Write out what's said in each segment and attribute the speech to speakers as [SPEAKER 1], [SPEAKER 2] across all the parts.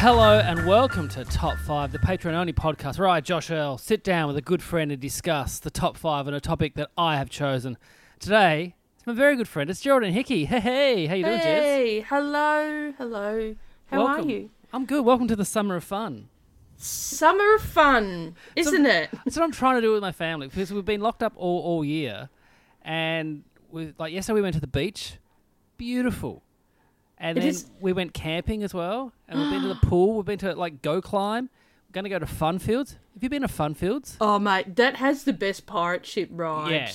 [SPEAKER 1] Hello and welcome to Top 5, the Patreon only podcast where I, Josh Earl, sit down with a good friend and discuss the top 5 on a topic that I have chosen. Today, it's my very good friend, it's Jordan Hickey. Hey, hey, how you doing, Jess?
[SPEAKER 2] Hey, hello, hello. How
[SPEAKER 1] Welcome.
[SPEAKER 2] are you?
[SPEAKER 1] I'm good. Welcome to the summer of fun.
[SPEAKER 2] Summer of fun, isn't it?
[SPEAKER 1] That's what I'm trying to do with my family because we've been locked up all, all year. And we like yesterday we went to the beach. Beautiful. And
[SPEAKER 2] It
[SPEAKER 1] then
[SPEAKER 2] is-
[SPEAKER 1] we went camping as well. And we've been to the pool. We've been to like go climb. We're going to go to Funfields. Have you been to Funfields?
[SPEAKER 2] Oh, mate, that has the best pirate ship ride
[SPEAKER 1] Yeah.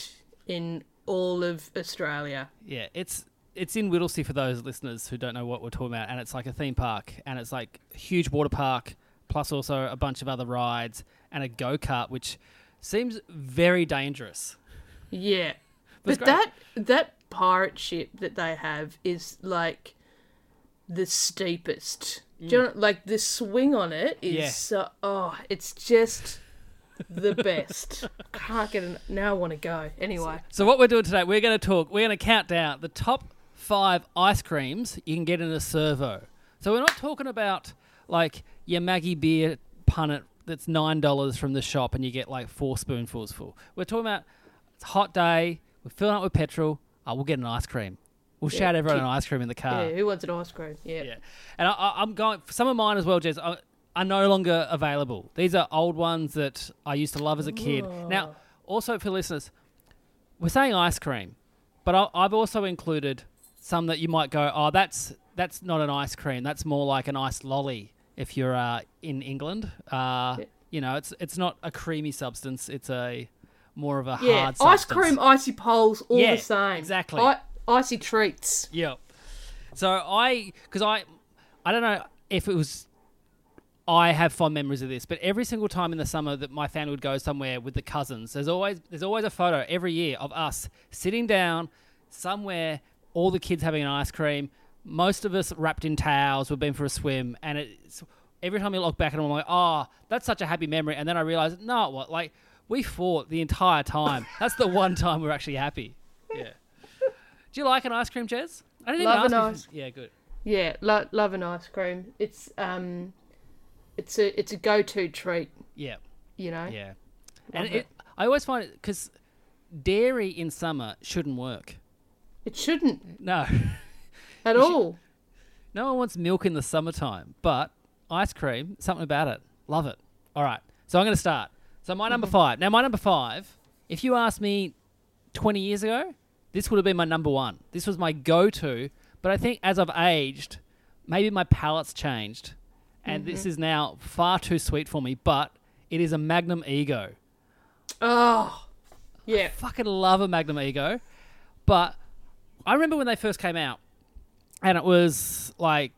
[SPEAKER 2] in all of Australia.
[SPEAKER 1] Yeah, it's it's in Whittlesea for those listeners who don't know what we're talking about, and it's like a theme park, and it's like a huge water park, plus also a bunch of other rides and a go kart, which seems very dangerous.
[SPEAKER 2] Yeah,
[SPEAKER 1] That's
[SPEAKER 2] but that that pirate ship that they have is like the steepest. Do you know, like the swing on it is
[SPEAKER 1] Mm. Yeah.
[SPEAKER 2] so oh, it's just the best. Can't get it now. I want to go anyway.
[SPEAKER 1] So what we're doing today, we're going to talk, we're going to count down the top five ice creams you can get in a servo. So we're not talking about like your Maggie beer punnet that's nine dollars from the shop and you get like four spoonfuls full. We're talking about it's a hot day, we're filling up with petrol. Oh, we'll get an ice cream. We'll
[SPEAKER 2] Yeah,
[SPEAKER 1] shout everyone an ice cream in the car.
[SPEAKER 2] yeah, who wants an ice cream? Yeah.
[SPEAKER 1] Yeah, and I, I'm going. Some of mine as well, Jez, are, are no longer available. These are old ones that I used to love as a kid. Now, also for listeners, we're saying ice cream, but I, I've also included some that you might go, oh, that's that's not an ice cream. That's more like an ice lolly. If you're uh, in England, uh, you know, it's it's not a creamy substance. It's a more of a
[SPEAKER 2] Yeah,
[SPEAKER 1] hard
[SPEAKER 2] ice cream, icy poles, all
[SPEAKER 1] Yeah,
[SPEAKER 2] the same.
[SPEAKER 1] exactly.
[SPEAKER 2] I- icy treats.
[SPEAKER 1] Yep. So I, because I, I don't know if it was. I have fond memories of this, but every single time in the summer that my family would go somewhere with the cousins, there's always there's always a photo every year of us sitting down somewhere, all the kids having an ice cream, most of us wrapped in towels. We've been for a swim, and it's every time you look back at them, I'm like, oh, that's such a happy memory. And then I realize, no, what like we fought the entire time. that's the one time we're actually happy. Yeah. Do you like an ice cream, Jez? I didn't
[SPEAKER 2] Love
[SPEAKER 1] even
[SPEAKER 2] an
[SPEAKER 1] ask you. if- Yeah, good.
[SPEAKER 2] Yeah, lo- love an ice cream. It's um, it's a it's a go to treat.
[SPEAKER 1] Yeah,
[SPEAKER 2] You know.
[SPEAKER 1] yeah. And it,
[SPEAKER 2] it.
[SPEAKER 1] I always find it because dairy in summer shouldn't work.
[SPEAKER 2] It shouldn't
[SPEAKER 1] No,
[SPEAKER 2] at all.
[SPEAKER 1] no one wants milk in the summertime, but ice cream, something about it. Love it. All right, so I'm going to start. So my number five. Now my number five. If you asked me 20 years ago, this would have been my number one. This was my go-to. But I think as I've aged, maybe my palate's changed, and this mm-hmm. is now far too sweet for me. But it is a Magnum Ego.
[SPEAKER 2] Oh, yeah.
[SPEAKER 1] fucking love a Magnum Ego. But I remember when they first came out, and it was like,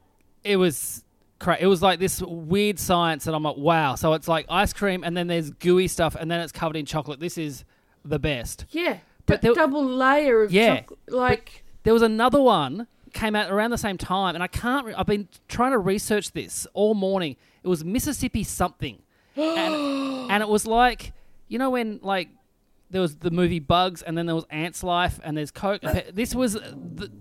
[SPEAKER 1] it was cra- it was like this weird science, and I'm like, wow. So it's like ice cream, and then there's gooey stuff, and then it's covered in chocolate. This is the best.
[SPEAKER 2] Yeah.
[SPEAKER 1] But there-
[SPEAKER 2] double layer of
[SPEAKER 1] Yeah,
[SPEAKER 2] chocolate. Like,
[SPEAKER 1] There was another one came out around the same time, and I can't. Re- I've been trying to research this all morning. It was Mississippi something, and, and it was like you know when like there was the movie Bugs, and then there was Ants Life, and there's Coke. Uh. Pe- This was the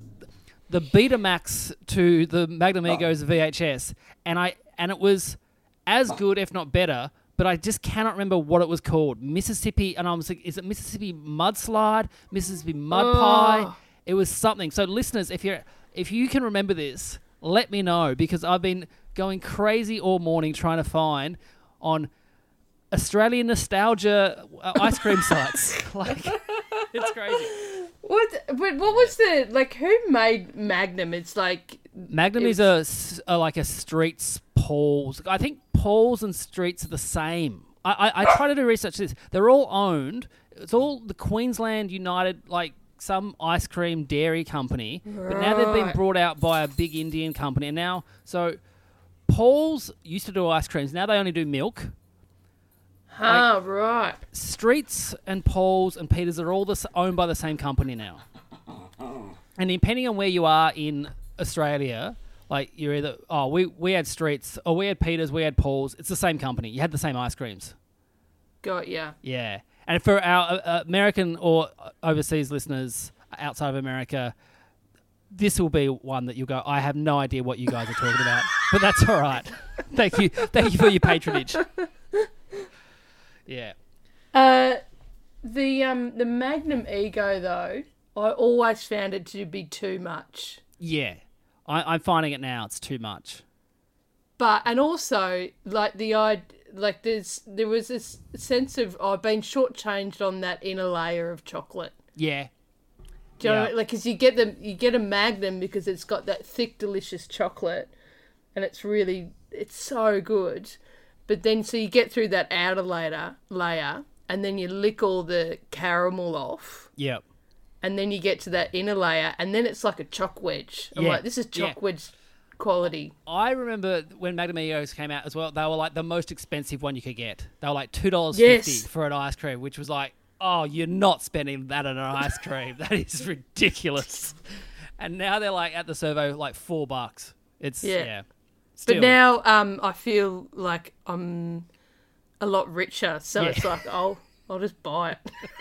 [SPEAKER 1] the Betamax to the Magnum Egos uh. VHS, and I and it was as uh. good, if not better. But I just cannot remember what it was called. Mississippi, and I was like, is it Mississippi Mudslide? Mississippi Mud Pie? It was something. So listeners, if you're if you can remember this, let me know because I've been going crazy all morning trying to find on Australian nostalgia uh, ice cream sites. Like it's crazy.
[SPEAKER 2] what? But what was the like? Who made Magnum? It's like
[SPEAKER 1] Magnum is a, s- a- like a streets Paul's. I think Paul's and streets are the same. I, I, I try to do research this. They're all owned. It's all the Queensland United, like some ice cream dairy company. But now they've been brought out by a big Indian company. And now, so Paul's used to do ice creams. Now they only do milk.
[SPEAKER 2] Ah, right.
[SPEAKER 1] Streets and Paul's and Peters are all the, s- owned by the same company now. And depending on where you are in Australia, like you're either oh we we had Streets or we had Peters, we had Paul's. It's the same company. You had the same ice creams.
[SPEAKER 2] Got ya.
[SPEAKER 1] Yeah. And for our uh, uh, American or uh, overseas listeners outside of America, this will be one that you'll go. I have no idea what you guys are talking about, but that's all right. Thank you, thank you for your patronage. Yeah.
[SPEAKER 2] Uh, the um the Magnum Ego though, I always found it to be too much.
[SPEAKER 1] Yeah, I, I'm finding it now. It's too much.
[SPEAKER 2] But and also like the I like there's there was this sense of oh, I've been shortchanged on that inner layer of chocolate.
[SPEAKER 1] Yeah,
[SPEAKER 2] Do you know,
[SPEAKER 1] Yeah.
[SPEAKER 2] like, because you get them, you get a Magnum because it's got that thick, delicious chocolate, and it's really, it's so good. But then, so you get through that outer layer, layer, and then you lick all the caramel off,
[SPEAKER 1] yeah,
[SPEAKER 2] and then you get to that inner layer, and then it's like a choc wedge. I'm
[SPEAKER 1] Yeah,
[SPEAKER 2] like, this is
[SPEAKER 1] yeah.
[SPEAKER 2] wedge quality.
[SPEAKER 1] I remember when Magnum Egos came out as well. They were like the most expensive one you could get. They were like two dollars fifty
[SPEAKER 2] Yes.
[SPEAKER 1] for an ice cream, which was like, oh, you're not spending that on an ice cream. that is ridiculous. and now they're like at the servo like four bucks. It's yeah.
[SPEAKER 2] Yeah.
[SPEAKER 1] Still,
[SPEAKER 2] But now, um, I feel like I'm a lot richer, so
[SPEAKER 1] Yeah.
[SPEAKER 2] it's like, oh, I'll just buy it.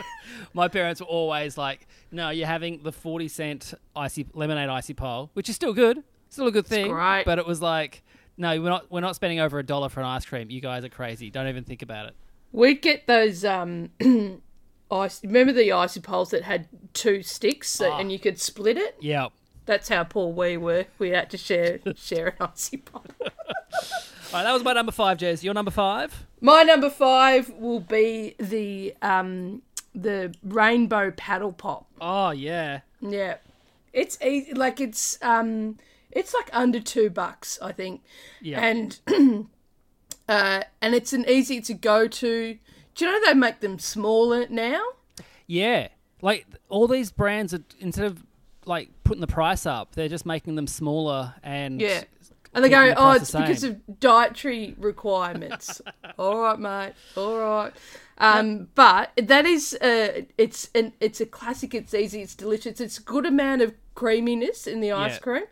[SPEAKER 1] my parents were always like, "No, you're having the forty cent icy lemonade icy pole, which is still good, still a good thing."
[SPEAKER 2] great.
[SPEAKER 1] But it was like, no, we're not. We're not spending over a dollar for an ice cream. You guys are crazy. Don't even think about it.
[SPEAKER 2] We'd get those um ice remember the icy poles that had two sticks so,
[SPEAKER 1] Ah.
[SPEAKER 2] and you could split it?
[SPEAKER 1] Yeah.
[SPEAKER 2] That's how poor we were. We had to share share an icy pole.
[SPEAKER 1] Right, that was my number five, Jez. Your number five?
[SPEAKER 2] My number five will be the um the rainbow paddle pop.
[SPEAKER 1] Oh yeah.
[SPEAKER 2] Yeah. It's easy like it's um it's like under two bucks, I think.
[SPEAKER 1] Yeah.
[SPEAKER 2] And uh and it's an easy to go to do you know they make them smaller now?
[SPEAKER 1] Yeah. Like all these brands are instead of like putting the price up, they're just making them smaller and
[SPEAKER 2] Yeah. And they go, oh, it's because of dietary requirements. All right, mate. All right. Um, but that is, uh, it's an, it's a classic. It's easy. It's delicious. It's a good amount of creaminess in the ice
[SPEAKER 1] Yeah.
[SPEAKER 2] cream,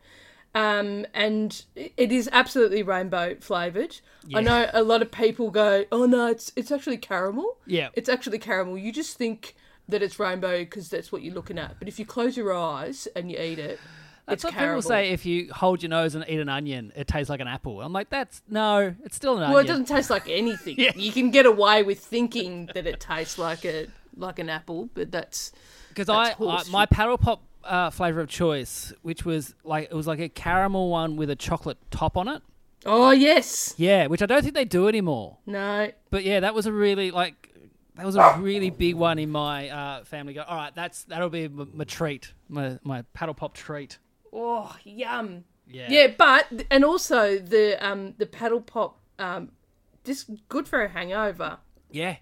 [SPEAKER 2] um, and it it is absolutely rainbow flavored.
[SPEAKER 1] Yeah.
[SPEAKER 2] I know a lot of people go, oh no, it's it's actually caramel.
[SPEAKER 1] Yeah.
[SPEAKER 2] It's actually caramel. You just think that it's rainbow because that's what you're looking at. But if you close your eyes and you eat it,
[SPEAKER 1] That's
[SPEAKER 2] it's
[SPEAKER 1] what people say if you hold your nose and eat an onion, it tastes like an apple. I'm like, that's no, it's still an onion.
[SPEAKER 2] Well, it doesn't taste like anything.
[SPEAKER 1] Yeah.
[SPEAKER 2] You can get away with thinking that it tastes like a like an apple, but that's
[SPEAKER 1] Because I, I my paddle pop uh, flavor of choice, which was like it was like a caramel one with a chocolate top on it.
[SPEAKER 2] oh yes,
[SPEAKER 1] Yeah, which I don't think they do anymore.
[SPEAKER 2] no,
[SPEAKER 1] But yeah, that was a really like that was a really big one in my uh, family. Go, all right, that's that'll be my, my treat, my my paddle pop treat.
[SPEAKER 2] Oh yum.
[SPEAKER 1] Yeah,
[SPEAKER 2] Yeah, but and also the um the paddle pop um just good for a hangover.
[SPEAKER 1] yeah.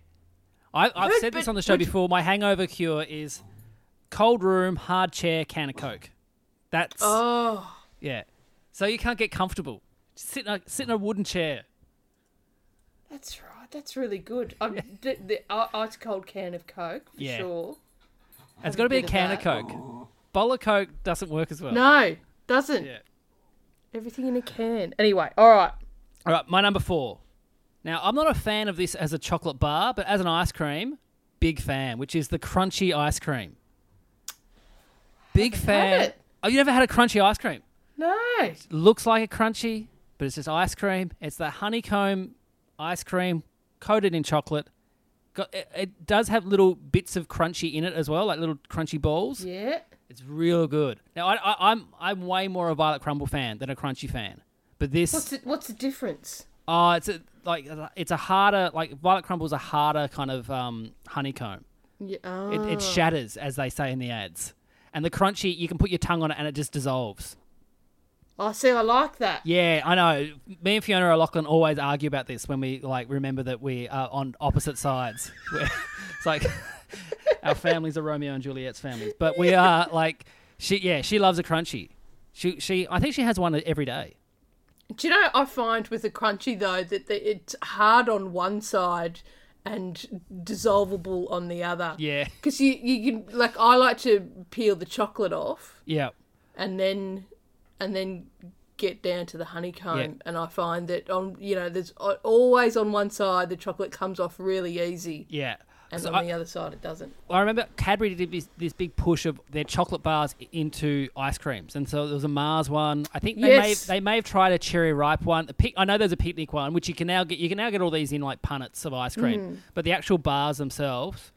[SPEAKER 1] I, I've
[SPEAKER 2] But-
[SPEAKER 1] said this on the show before. My hangover cure is cold room, hard chair, can of coke. That's
[SPEAKER 2] Oh,
[SPEAKER 1] yeah. So you can't get comfortable. Just sit in a sit in a wooden chair.
[SPEAKER 2] that's right. That's really good. I'm, the, the uh, ice cold can of Coke for
[SPEAKER 1] Yeah.
[SPEAKER 2] sure.
[SPEAKER 1] It's got to be a can of
[SPEAKER 2] that.
[SPEAKER 1] coke. Bowl of coke doesn't work as well.
[SPEAKER 2] No, doesn't.
[SPEAKER 1] Yeah.
[SPEAKER 2] Everything in a can. Anyway, all right.
[SPEAKER 1] All right, my number four. Now, I'm not a fan of this as a chocolate bar, but as an ice cream, big fan, which is the crunchy ice cream. Big fan.
[SPEAKER 2] it.
[SPEAKER 1] Oh, you never had a crunchy ice cream?
[SPEAKER 2] No.
[SPEAKER 1] Looks like a crunchy, but it's just ice cream. It's the honeycomb ice cream coated in chocolate. Got, it, it does have little bits of crunchy in it as well, like little crunchy balls.
[SPEAKER 2] Yeah.
[SPEAKER 1] It's real good. Now, I, I, I'm I'm way more a Violet Crumble fan than a crunchy fan, but this
[SPEAKER 2] What's the, what's the difference?
[SPEAKER 1] Oh, it's a like it's a harder like violet crumble's a harder kind of um, honeycomb.
[SPEAKER 2] Yeah.
[SPEAKER 1] It,
[SPEAKER 2] Oh.
[SPEAKER 1] it shatters, as they say in the ads. And the crunchy, you can put your tongue on it and it just dissolves.
[SPEAKER 2] Oh, see, I like that.
[SPEAKER 1] Yeah, I know. Me and Fiona O'Loughlin always argue about this when we like remember that we are on opposite sides. it's like our families are Romeo and Juliet's families, but we are like she. Yeah, she loves a crunchy. She she. I think she has one every day.
[SPEAKER 2] Do you know? I find with the crunchy though that the, it's hard on one side and dissolvable on the other.
[SPEAKER 1] Yeah.
[SPEAKER 2] Because you you can like I like to peel the chocolate off
[SPEAKER 1] Yeah.
[SPEAKER 2] and then and then get down to the honeycomb
[SPEAKER 1] Yeah.
[SPEAKER 2] and I find that on you know there's always on one side the chocolate comes off really easy
[SPEAKER 1] Yeah.
[SPEAKER 2] And
[SPEAKER 1] So
[SPEAKER 2] on
[SPEAKER 1] I,
[SPEAKER 2] the other side it doesn't.
[SPEAKER 1] I remember Cadbury did this, this big push of their chocolate bars into ice creams, and so there was a Mars one. I think they
[SPEAKER 2] Yes.
[SPEAKER 1] may they may have tried a cherry ripe one. The pic, I know there's a picnic one, which you can now get. You can now get all these in like punnets of ice cream, but the actual bars themselves,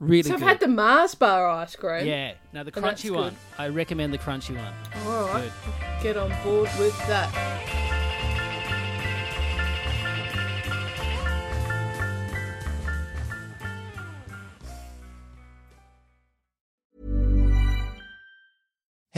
[SPEAKER 1] really
[SPEAKER 2] Mm. So I've
[SPEAKER 1] good.
[SPEAKER 2] had the Mars bar ice cream.
[SPEAKER 1] yeah, no, the crunchy one. I recommend the crunchy one.
[SPEAKER 2] All right. Get on board with that.